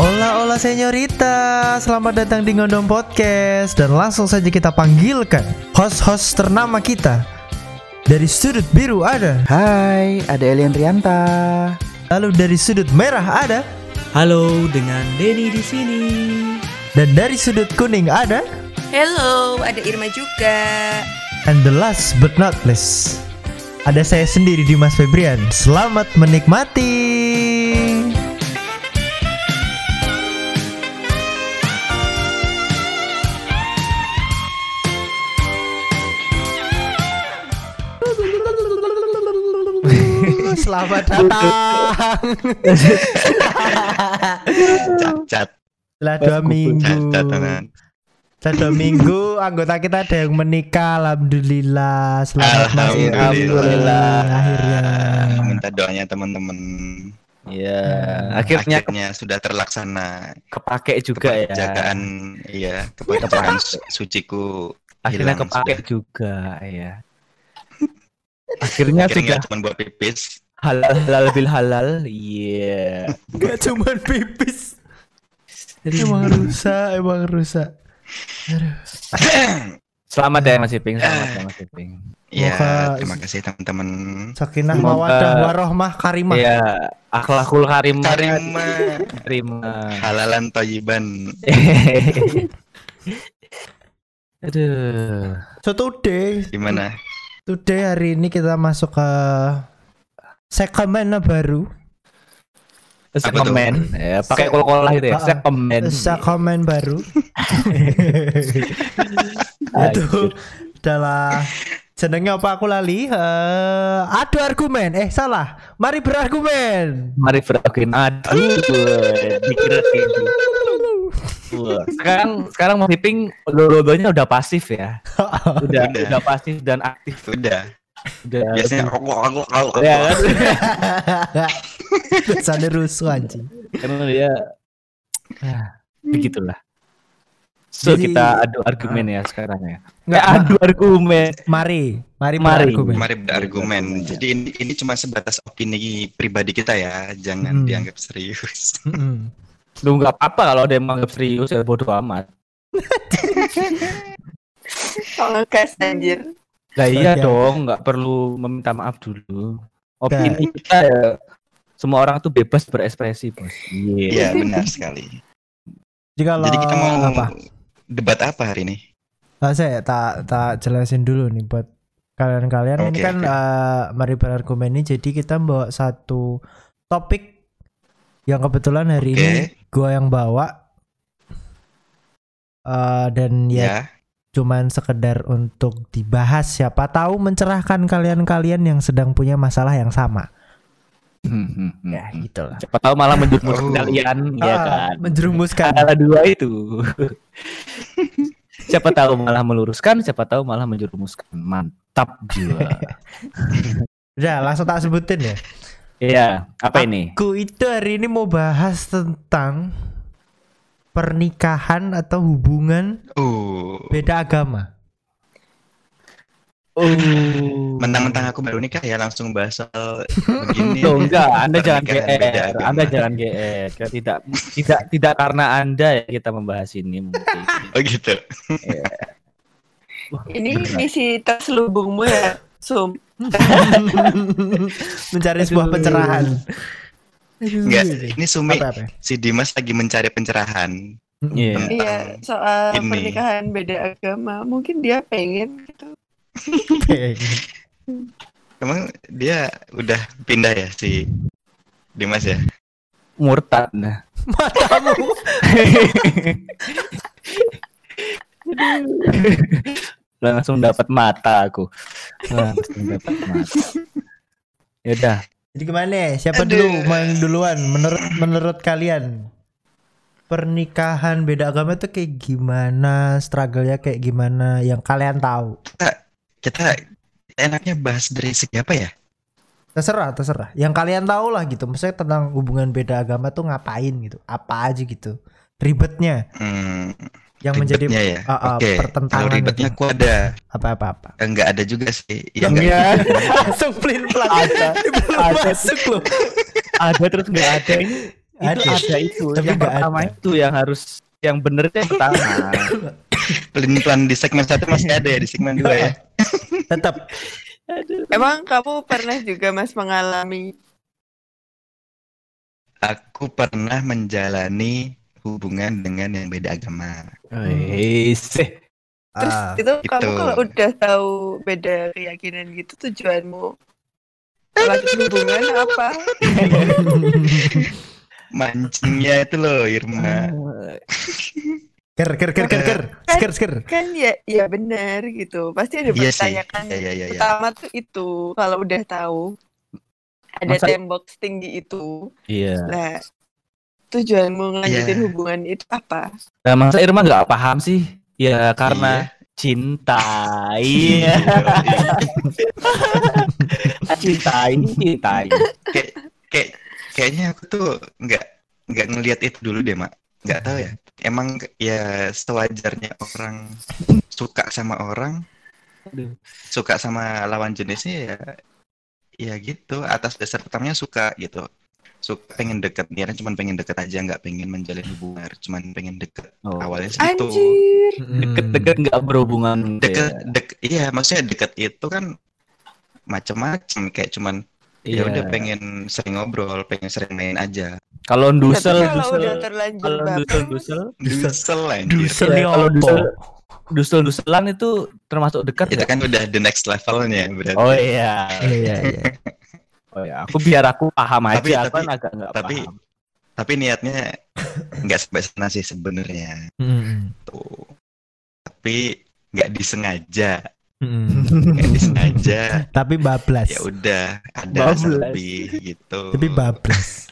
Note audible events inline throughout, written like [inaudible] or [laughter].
Hola hola senyorita, selamat datang di Ngondong Podcast. Dan langsung saja kita panggilkan host-host ternama kita. Dari sudut biru ada. Hai, ada Elian Rianta. Lalu dari sudut merah ada. Halo, dengan Denny di sini. Dan dari sudut kuning ada. Hello, ada Irma juga. And the last but not least Ada saya sendiri Dimas Febrian. Selamat menikmati Selamat [laughs] datang Cacat, Setelah dua minggu cacat dua minggu Anggota kita ada yang menikah Alhamdulillah Selamat masuk Alhamdulillah. Akhirnya Minta doanya teman-teman. Iya, akhirnya Akhirnya sudah terlaksana. kepake juga ya. Keperjakaan, iya, keperjakaan su- suciku. Akhirnya kepake sudah. juga ya. Akhirnya Akhirnya sudah cuma buat pipis. Halal halal bil halal. Iya. Gak cuman pipis Emang rusak Emang rusak Aduh. Selamat ya Mas Iping, selamat ya Mas Iping. Iya, Semoga- terima kasih teman-teman. Sakinah mawadah warohmah karimah Iya, akhlakul karim Karima, terima. halalan toyiban. [laughs] Aduh. So today Gimana? Today hari ini kita masuk ke segmen baru Sekomen, ya pakai kol-kolah gitu ya. Sekomen. Segmen baru [laughs] Itu adalah Jenengnya apa aku lali Eh, Adu argumen Eh salah Mari berargumen Mari berargumen. Aduh, dikira gitu. Sekarang sekarang Mas Iping logonya udah pasif ya. [laughs] Udah Udah. udah pasif dan aktif. Udah. Udah. Biasanya Allah Allah Allah. ya kan? Biasanya rusuh anjing Karena dia ya, begitulah. So Jadi- kita adu argumen ya sekarang ya. Nggak, Eh, adu argumen. Mari Mari Mari. berargumen Mari berargumen. Jadi ini ini cuma sebatas opini pribadi kita ya, jangan Hmm. dianggap serius. Mm-mm. [laughs] Lu nggak apa-apa kalau dia menganggap serius ya bodoh amat. [laughs] Kalau ngegas anjir. Lah iya dong, nggak perlu meminta maaf dulu. Opini kita ya semua orang tuh bebas berekspresi, Bos. Iya, benar sekali. Jadi kalau Jadi kita mau apa? debat apa hari ini? Nah, saya tak tak jelasin dulu nih buat kalian-kalian ini Oke, kan oke. eh, mari berargumen ini jadi kita bawa satu topik yang kebetulan hari Oke. ini gua yang bawa Eh, dan ya, Ya, cuman sekedar untuk dibahas siapa tahu mencerahkan kalian-kalian yang sedang punya masalah yang sama ya gitu lah Siapa tahu malah menjerumuskan Oh. kalian, ya Ah, kan? menjerumuskan Antara dua itu. siapa tahu malah meluruskan, siapa tahu malah menjerumuskan. Mantap jiwa. [laughs] udah langsung tak sebutin ya Iya, apa ini? Aku itu hari ini mau bahas tentang pernikahan atau hubungan uh, beda agama. Oh. mentang-mentang aku baru nikah ya langsung bahas soal [laughs] begini. Loh, enggak, Anda jangan GR. Anda jangan GR. Tidak tidak tidak karena Anda ya kita membahas ini mungkin. [laughs] Oh gitu. Ini misi terselubungmu ya, Sum. [laughs] Mencari sebuah pencerahan. Enggak, ini Sumi Apa, apa? si Dimas lagi mencari pencerahan Iya. tentang Iya, soal ini. pernikahan beda agama. Mungkin dia pengen gitu. [laughs] Emang dia udah pindah ya si Dimas ya? Murtad nah. Matamu. [laughs] Langsung dapat mata aku. Langsung dapat mata. Ya udah, Jadi gimana? ya? Siapa Aduh. dulu main duluan? Menurut menurut kalian pernikahan beda agama itu kayak gimana? Struggle-nya kayak gimana? Yang kalian tahu? Kita enaknya bahas dari segi apa ya? Terserah, terserah. Yang kalian tahu lah gitu. Maksudnya tentang hubungan beda agama tuh ngapain gitu? Apa aja gitu? Ribetnya Hmm, yang menjadi ya. ah, ah, Oke. pertentangan Kalau ribetnya itu. aku ada. apa-apa apa. Enggak ada juga sih. Ya, Yang enggak. ya. [laughs] Langsung pelin pelan. Ada. Ada. masuk loh. ada terus nggak ada ini. itu Ada. ada itu. Tapi yang nggak pertama ada. itu yang harus yang bener itu yang pertama. [laughs] Pelin-pelan di segmen satu masih ada ya di segmen dua ya. [laughs] Tetap Emang kamu pernah juga mas mengalami Aku pernah menjalani hubungan dengan yang beda agama. Wis. terus ah, itu kamu itu. kalau udah tahu beda keyakinan gitu tujuanmu lanjut hubungan apa? [laughs] Mancingnya itu loh Irma. ker ker ker ker ker sker sker. Kan ya ya benar gitu. Pasti ada Iya sih. pertanyaan Iya iya iya. iya. pertama tuh itu kalau udah tahu ada Masa- tembok setinggi itu. Iya. Nah, tujuanmu ngelanjutin Iya. hubungan itu apa? Nah, masa Irma nggak paham sih? Ya karena cinta. [laughs] Iya. cintai, cintai. Kayak kayak kayaknya aku tuh nggak nggak ngelihat itu dulu deh mak. Nggak tahu ya. Emang ya sewajarnya orang suka sama orang, Aduh. suka sama lawan jenisnya ya ya gitu atas dasar pertamanya suka gitu suka pengen deket niatnya cuma pengen deket aja nggak pengen menjalin hubungan cuma pengen deket Oh. awalnya segitu Anjir. Deket-deket nggak berhubungan. gitu deket ya. dek iya maksudnya deket itu kan macam-macam kayak cuman ya Iya. udah pengen sering ngobrol pengen sering main aja Kalau dusel, kalau dusel, udah terlanjur kalau dusel, dusel, dusel Dusel ya, kalau dusel, dusel, duselan itu termasuk dekat itu kan udah the next levelnya berarti Oh iya. Iya iya. [laughs] Oh ya, aku biar aku paham aja, Tapi- aku tapi- kan agak nggak tapi- paham. tapi niatnya nggak sampai sana sih sebenarnya. Mm, tuh. Tapi nggak disengaja. Mm. nggak disengaja. Tapi bablas. ya udah ada lebih gitu. Tapi bablas.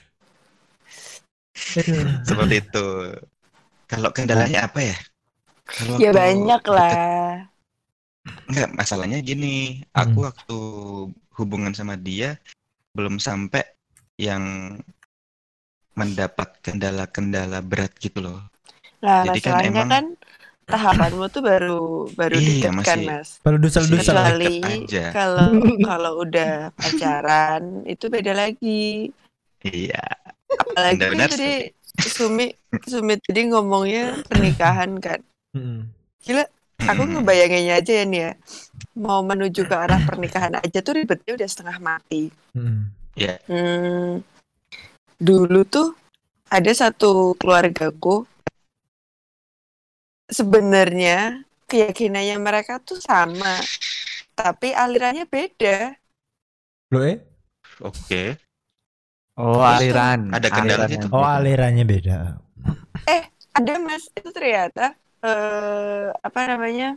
seperti itu. Kalau kendalanya apa ya? Kalau ya banyak deket- lah. Enggak, masalahnya gini, aku waktu hubungan sama dia belum sampai yang mendapat kendala-kendala berat gitu loh. Nah, Jadi kan masalahnya emang- kan tahapanmu tuh baru baru Iya, deket kan, Mas. Kalau dusel-dusel. Kecuali- Kecuali deket aja. kalau [laughs] kalau udah pacaran itu beda lagi. Iya, Apalagi kan Benar-benar tadi Sumi Sumi tadi ngomongnya pernikahan kan. Mm. Gila, aku Mm-mm. ngebayanginnya aja ya nih ya. Mau menuju ke arah pernikahan aja tuh ribetnya udah setengah mati. Mm. Hmm, dulu tuh ada satu keluargaku sebenarnya keyakinannya mereka tuh sama, tapi alirannya beda. Loh eh? Oke. Oh, aliran. Ada tuh. yang Oh alirannya beda. Ada mas, itu ternyata eh, apa namanya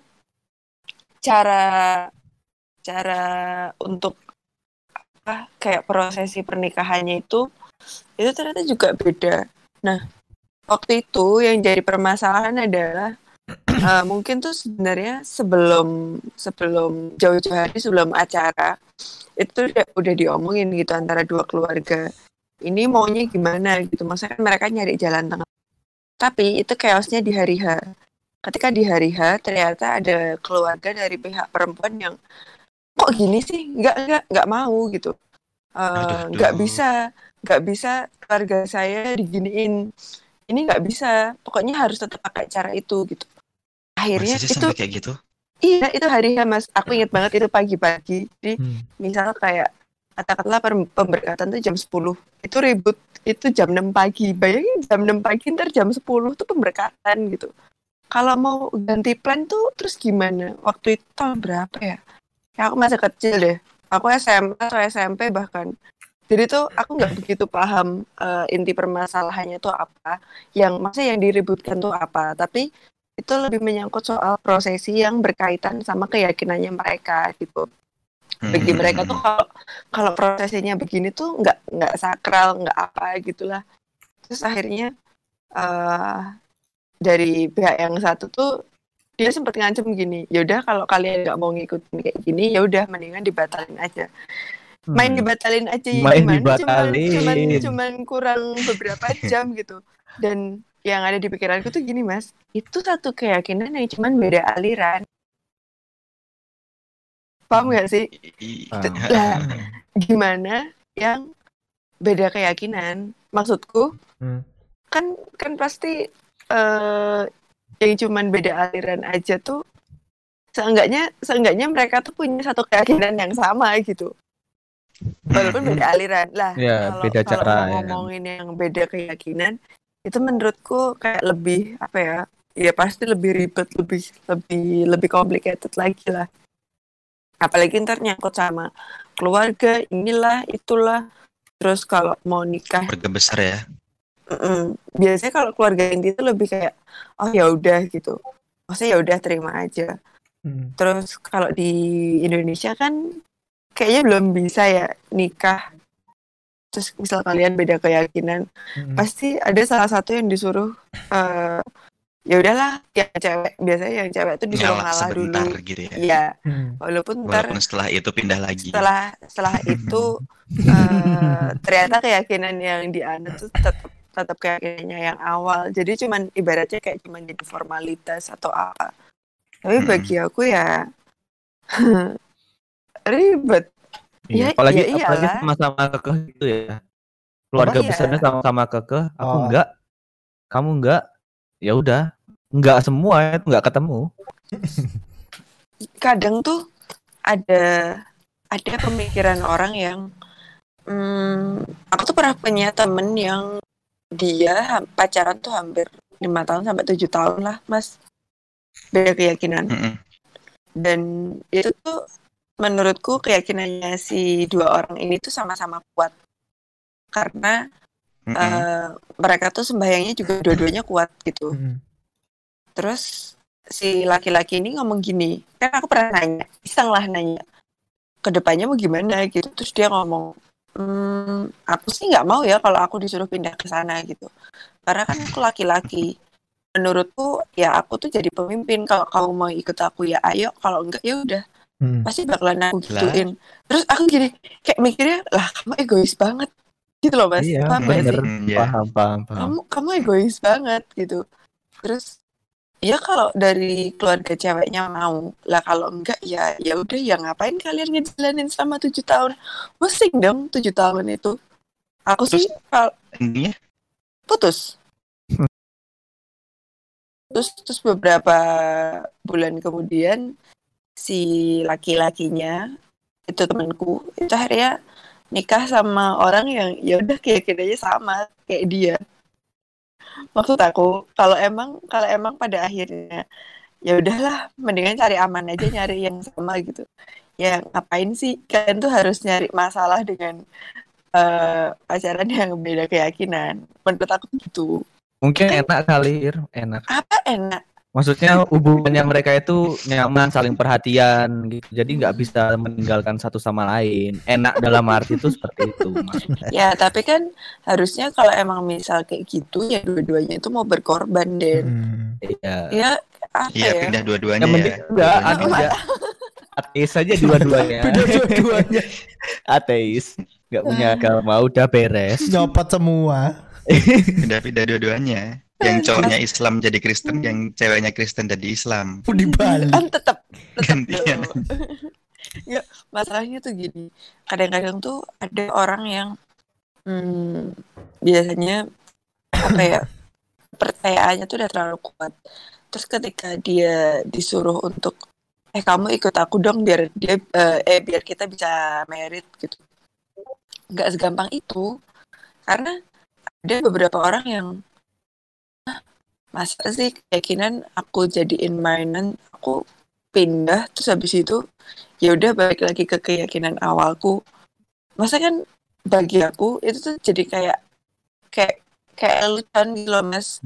cara cara untuk apa kayak prosesi pernikahannya itu itu ternyata juga beda. Nah waktu itu yang jadi permasalahan adalah [clears throat] eh, mungkin tuh sebenarnya sebelum sebelum jauh-jauh hari sebelum acara itu udah, udah diomongin gitu antara dua keluarga. Ini maunya gimana gitu? Maksudnya mereka nyari jalan tengah. Tapi itu chaosnya di hari H ketika di hari H ternyata ada keluarga dari pihak perempuan yang kok gini sih? Nggak nggak nggak mau gitu. Eh, Aduh, nggak bisa nggak bisa keluarga saya diginiin. Ini nggak bisa pokoknya harus tetap pakai cara itu gitu. Akhirnya sih itu kayak gitu? iya itu hari H mas. Aku inget banget itu pagi-pagi. Jadi Hmm. misal kayak katakanlah pemberkatan tuh jam 10 itu ribut itu jam 6 pagi. Bayangin jam 6 pagi ntar jam 10 tuh pemberkatan gitu kalau mau ganti plan tuh terus gimana? Waktu itu tahun berapa ya? Ya aku masih kecil deh. Aku SMA atau SMP bahkan. Jadi tuh aku nggak begitu paham eh, inti permasalahannya tuh apa. Yang maksudnya yang diributkan tuh apa. Tapi itu lebih menyangkut soal prosesi yang berkaitan sama keyakinannya mereka gitu. Bagi Hmm. mereka tuh kalau kalau prosesinya begini tuh nggak nggak sakral nggak apa gitulah. Terus akhirnya eh dari pihak yang satu tuh dia sempat ngancem gini yaudah kalau kalian nggak mau ngikutin kayak gini ya udah mendingan dibatalin aja main dibatalin aja ya Main gimana dibatalin. cuman cuman cuman kurang beberapa [laughs] jam gitu dan yang ada di pikiranku tuh gini mas itu satu keyakinan yang cuman beda aliran paham gak sih Ah. Lah, gimana yang beda keyakinan maksudku Hmm. kan kan pasti eh yang cuman beda aliran aja tuh seenggaknya seenggaknya mereka tuh punya satu keyakinan yang sama gitu walaupun beda aliran lah Ya, kalau- beda kalau cara, mau ya. ngomongin yang beda keyakinan itu menurutku kayak lebih apa ya ya pasti lebih ribet lebih lebih lebih complicated lagi lah apalagi ntar nyangkut sama keluarga inilah itulah terus kalau mau nikah Keluarga besar ya. Mm-mm. biasanya kalau keluarga inti itu lebih kayak oh ya udah gitu maksudnya ya udah terima aja Hmm. terus kalau di Indonesia kan kayaknya belum bisa ya nikah terus misal kalian beda keyakinan Hmm. pasti ada salah satu yang disuruh eh ya udahlah yang cewek biasanya yang cewek itu disuruh Ngalah ngalah dulu gitu ya. iya Hmm. walaupun ntar Walaupun setelah itu pindah lagi. setelah setelah itu [laughs] eh, ternyata keyakinan yang dianut tuh tetap tetap keyakinannya yang awal jadi cuman ibaratnya kayak cuman jadi formalitas atau apa tapi Mm-mm. bagi aku ya [laughs] ribet Iya, Ya, apalagi ya apalagi sama-sama kekeh gitu ya. Keluarga Iya. besarnya sama-sama kekeh, aku Oh. enggak. Kamu enggak. Ya udah, enggak semua itu enggak ketemu. kadang tuh ada ada pemikiran orang yang hmm, aku tuh pernah punya temen yang dia pacaran tuh hampir lima tahun sampai tujuh tahun lah mas beda keyakinan Mm-mm. dan itu tuh menurutku keyakinannya si dua orang ini tuh sama-sama kuat karena Mm-mm. eh, mereka tuh sembahyangnya juga dua-duanya kuat gitu Hmm. terus si laki-laki ini ngomong gini kan aku pernah nanya iseng lah nanya ke depannya mau gimana gitu terus dia ngomong hmm, aku sih nggak mau ya kalau aku disuruh pindah ke sana gitu karena kan aku laki-laki menurutku ya aku tuh jadi pemimpin kalau kamu mau ikut aku ya ayo kalau enggak ya udah Hmm. pasti bakalan aku Lah. gituin terus aku gini kayak mikirnya lah kamu egois banget gitu loh mas Iya, Paham nggak bener. sih? Mm, ya. Paham, paham, paham. kamu kamu egois banget gitu terus ya kalau dari keluarga ceweknya mau. Lah kalau enggak ya ya udah ya ngapain kalian ngejalanin selama tujuh tahun? Pusing dong tujuh tahun itu. Aku sih kalau putus. Terus terus beberapa bulan kemudian si laki-lakinya itu temanku itu akhirnya nikah sama orang yang ya udah keyakinannya sama kayak dia maksud aku kalau emang kalau emang pada akhirnya ya udahlah mendingan cari aman aja nyari yang sama gitu. Ya ngapain sih? Kalian tuh harus nyari masalah dengan eh, pacaran [laughs] yang beda keyakinan. Menurut aku gitu. Mungkin enak kali, Ir. enak. apa enak Maksudnya hubungannya mereka itu nyaman, saling perhatian gitu. Jadi nggak bisa meninggalkan satu sama lain. Enak dalam arti itu seperti itu. Mas. ya tapi kan harusnya kalau emang misal kayak gitu ya dua-duanya itu mau berkorban deh Hmm. Iya. ya apa Iya ya pindah dua-duanya ya. enggak, anu aja. [laughs] Ateis aja dua-duanya. Pindah dua-duanya Ateis. Nggak punya agama, udah beres. nyopot semua. [laughs] Pindah-pindah dua-duanya. Yang cowoknya Islam jadi Kristen, yang ceweknya Kristen jadi Islam. Dibalik. kan tetap tetap Gantian. ya [laughs] masalahnya tuh gini kadang-kadang tuh ada orang yang hmm, biasanya apa ya percayaannya tuh udah terlalu kuat terus ketika dia disuruh untuk eh kamu ikut aku dong biar dia eh, eh, biar kita bisa merit gitu nggak segampang itu karena ada beberapa orang yang "Ah, masa sih keyakinan aku jadiin mainan aku pindah terus habis itu ya udah balik lagi ke keyakinan awalku masa kan bagi aku itu tuh jadi kayak kayak kayak lelucon gitu loh mas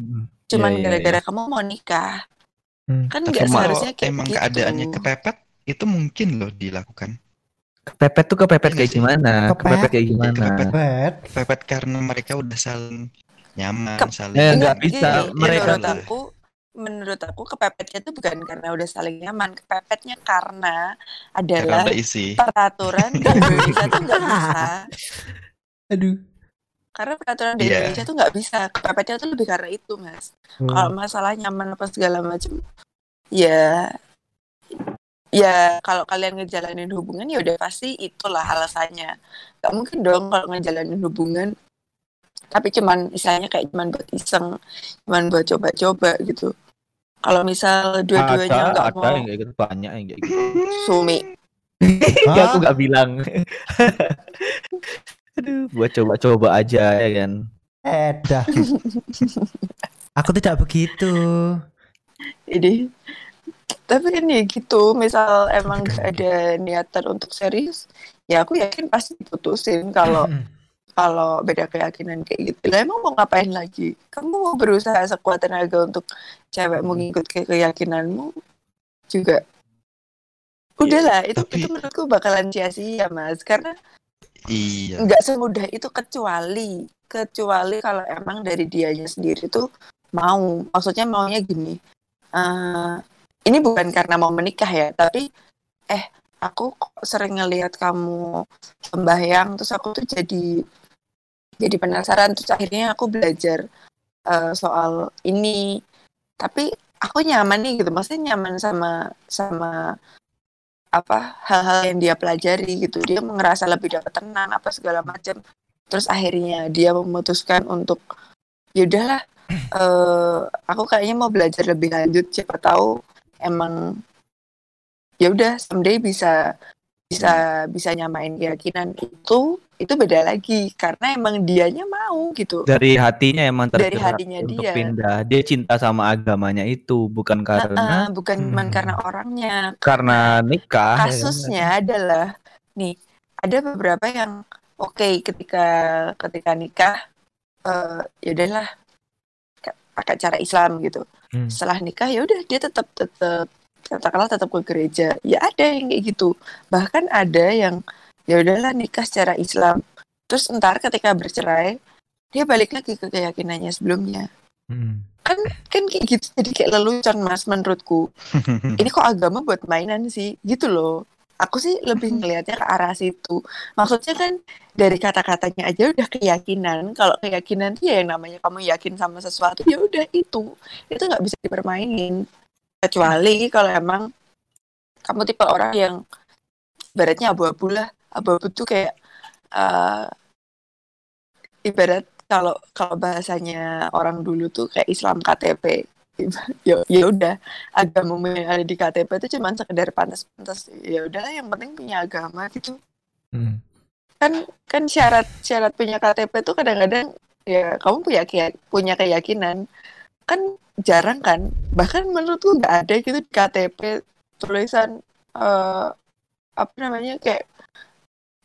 cuman Iya, iya, gara-gara kamu mau nikah Hmm. kan nggak seharusnya kayak emang gitu keadaannya kepepet, itu mungkin loh dilakukan. Kepepet tuh kepepet Iya kayak gimana? Kepepet. Kepepet kayak gimana? Kepepet. Pet. Kepepet karena mereka udah saling nyaman, Ke- saling Ya, Enggak, nggak bisa. gini, Mereka menurut aku menurut aku kepepetnya itu bukan karena udah saling nyaman kepepetnya karena karena adalah ada isi. peraturan di [laughs] Indonesia tuh nggak bisa Aduh. karena peraturan di Iya. Indonesia tuh nggak bisa kepepetnya tuh lebih karena itu mas Hmm. kalau masalah nyaman apa segala macam ya ya kalau kalian ngejalanin hubungan ya udah pasti itulah alasannya nggak mungkin dong kalau ngejalanin hubungan tapi cuman misalnya kayak cuman buat iseng cuman buat coba-coba gitu kalau misal dua-duanya ada, nggak ada mau yang kayak gitu banyak yang kayak gitu. sumi [laughs] ya aku nggak bilang. [laughs] Aduh, buat coba-coba aja ya kan. Edah. Aku tidak begitu. Jadi tapi kan ya gitu, misal emang gak ada niatan untuk serius, ya aku yakin pasti diputusin kalau kalau beda keyakinan kayak gitu. Lah emang mau ngapain lagi? Kamu mau berusaha sekuat tenaga untuk cewekmu ngikut ke keyakinanmu juga. Udahlah, itu tapi- itu menurutku bakalan sia-sia, Mas. Karena Iya. nggak semudah itu kecuali kecuali kalau emang dari dianya sendiri tuh mau maksudnya maunya gini eh ini bukan karena mau menikah ya tapi eh aku kok sering ngelihat kamu sembahyang terus aku tuh jadi jadi penasaran terus akhirnya aku belajar eh, soal ini. Tapi aku nyaman nih gitu maksudnya nyaman sama sama apa hal-hal yang dia pelajari gitu. Dia ngerasa lebih dapat tenang apa segala macam. Terus akhirnya dia memutuskan untuk ya udahlah eh aku kayaknya mau belajar lebih lanjut siapa tahu emang ya udah someday bisa bisa bisa nyamain keyakinan itu itu beda lagi karena emang dianya mau gitu Dari hatinya emang Dari tergerak hatinya untuk dia. pindah. Dia cinta sama agamanya itu, bukan karena Eh, bukan cuma Hmm. karena orangnya karena nikah. ya kan? kasusnya adalah nih ada beberapa yang oke ketika ketika nikah eh ya udahlah ka- pakai cara Islam gitu Hmm. setelah nikah ya udah dia tetap tetap katakanlah tetap ke gereja. Ya ada yang kayak gitu. Bahkan ada yang ya udahlah nikah secara Islam. Terus ntar ketika bercerai dia balik lagi ke keyakinannya sebelumnya. Hmm. kan kan kayak gitu. Jadi kayak lelucon mas menurutku. [laughs] Ini kok agama buat mainan sih? Gitu loh. Aku sih lebih [laughs] ngelihatnya ke arah situ. Maksudnya kan dari kata-katanya aja udah keyakinan. Kalau keyakinan tuh ya yang namanya kamu yakin sama sesuatu ya udah itu. Itu nggak bisa dipermainin kecuali kalau emang kamu tipe orang yang ibaratnya abu-abu lah. Abu-abu tuh kayak eh, ibarat kalau kalau bahasanya orang dulu tuh kayak Islam KTP [laughs] ya ya udah agama yang ada di KTP itu cuma sekedar pantas-pantas. Ya udahlah yang penting punya agama gitu. Hmm. kan kan syarat syarat punya KTP itu kadang-kadang ya kamu punya punya keyakinan kan jarang kan. Bahkan menurutku nggak ada gitu di KTP tulisan eh, apa namanya kayak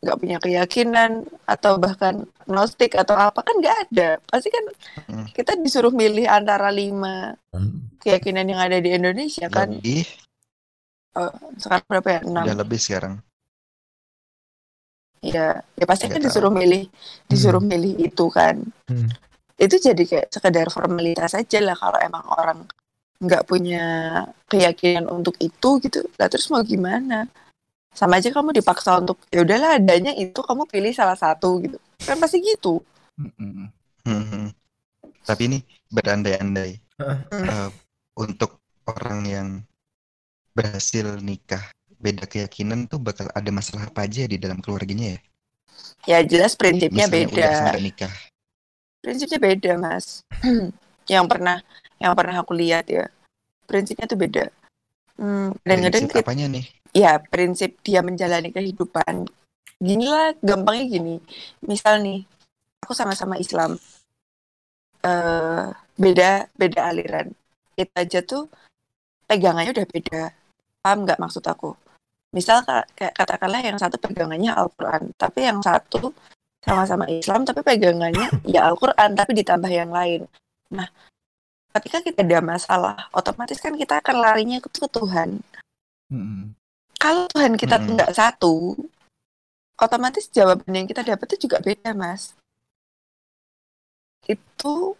nggak punya keyakinan atau bahkan gnostik atau apa kan nggak ada. Pasti kan Hmm. kita disuruh milih antara lima keyakinan yang ada di Indonesia kan? Lebih, sekarang berapa ya? Enam. Udah lebih sekarang. ya ya pasti Nggak kan tahu. disuruh milih disuruh milih itu kan. Hmm. Itu jadi kayak sekedar formalitas aja lah kalau emang orang nggak punya keyakinan untuk itu gitu lah terus mau gimana sama aja kamu dipaksa untuk ya udahlah adanya itu kamu pilih salah satu gitu kan pasti gitu. Hmm. Tapi ini berandai-andai Heeh. eh, untuk orang yang berhasil nikah beda keyakinan tuh bakal ada masalah apa aja di dalam keluarganya ya? ya jelas prinsipnya Misalnya beda udah sampai nikah. Prinsipnya beda mas. [clears throat] Yang pernah yang pernah aku lihat ya prinsipnya tuh beda. Hmm, kadang-kadang Prinsip kita- apanya nih? ya prinsip dia menjalani kehidupan. Gini lah gampangnya gini. Misal nih aku sama-sama Islam. Eh beda beda aliran. Kita aja tuh pegangannya udah beda. Paham nggak maksud aku? Misal ka- kayak katakanlah yang satu pegangannya Al-Quran tapi yang satu sama-sama Islam tapi pegangannya ya Al-Quran tapi ditambah yang lain nah ketika kita ada masalah otomatis kan kita akan larinya ke ke Tuhan Mm-mm. kalau Tuhan kita Mm-mm. nggak satu, otomatis jawaban yang kita dapat itu juga beda, Mas. Itu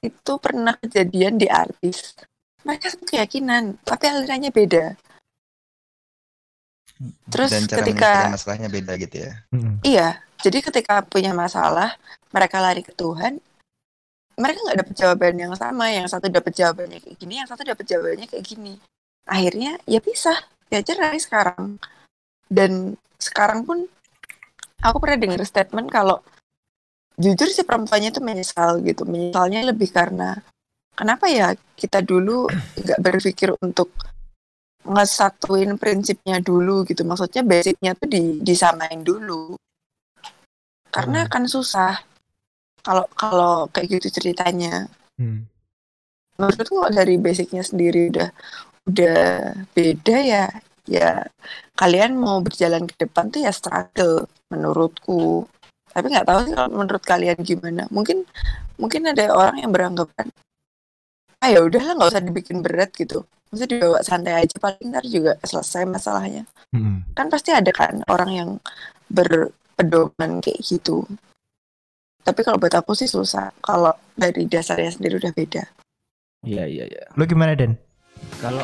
itu pernah kejadian di artis. Mereka satu keyakinan, tapi alirannya beda. Terus Dan cara ketika masalahnya beda gitu ya. Hmm. iya, jadi ketika punya masalah, mereka lari ke Tuhan, mereka nggak dapat jawaban yang sama. Yang satu dapat jawabannya kayak gini, yang satu dapat jawabannya kayak gini. Akhirnya ya pisah, ya cerai sekarang. Dan sekarang pun aku pernah dengar statement kalau jujur sih perempuannya tuh menyesal gitu menyesalnya lebih karena kenapa ya kita dulu nggak berpikir untuk ngesatuin prinsipnya dulu gitu maksudnya basicnya tuh di disamain dulu karena Hmm. kan susah kalau kalau kayak gitu ceritanya Hmm. menurutku kalau dari basicnya sendiri udah udah beda ya ya kalian mau berjalan ke depan tuh ya struggle menurutku tapi nggak tahu sih kalau menurut kalian gimana mungkin mungkin ada orang yang beranggapan ah ya udahlah nggak usah dibikin berat gitu maksudnya dibawa santai aja paling ntar juga selesai masalahnya Hmm. kan pasti ada kan orang yang berpedoman kayak gitu tapi kalau buat aku sih susah kalau dari dasarnya sendiri udah beda Iya iya iya. Lu gimana Den? Kalau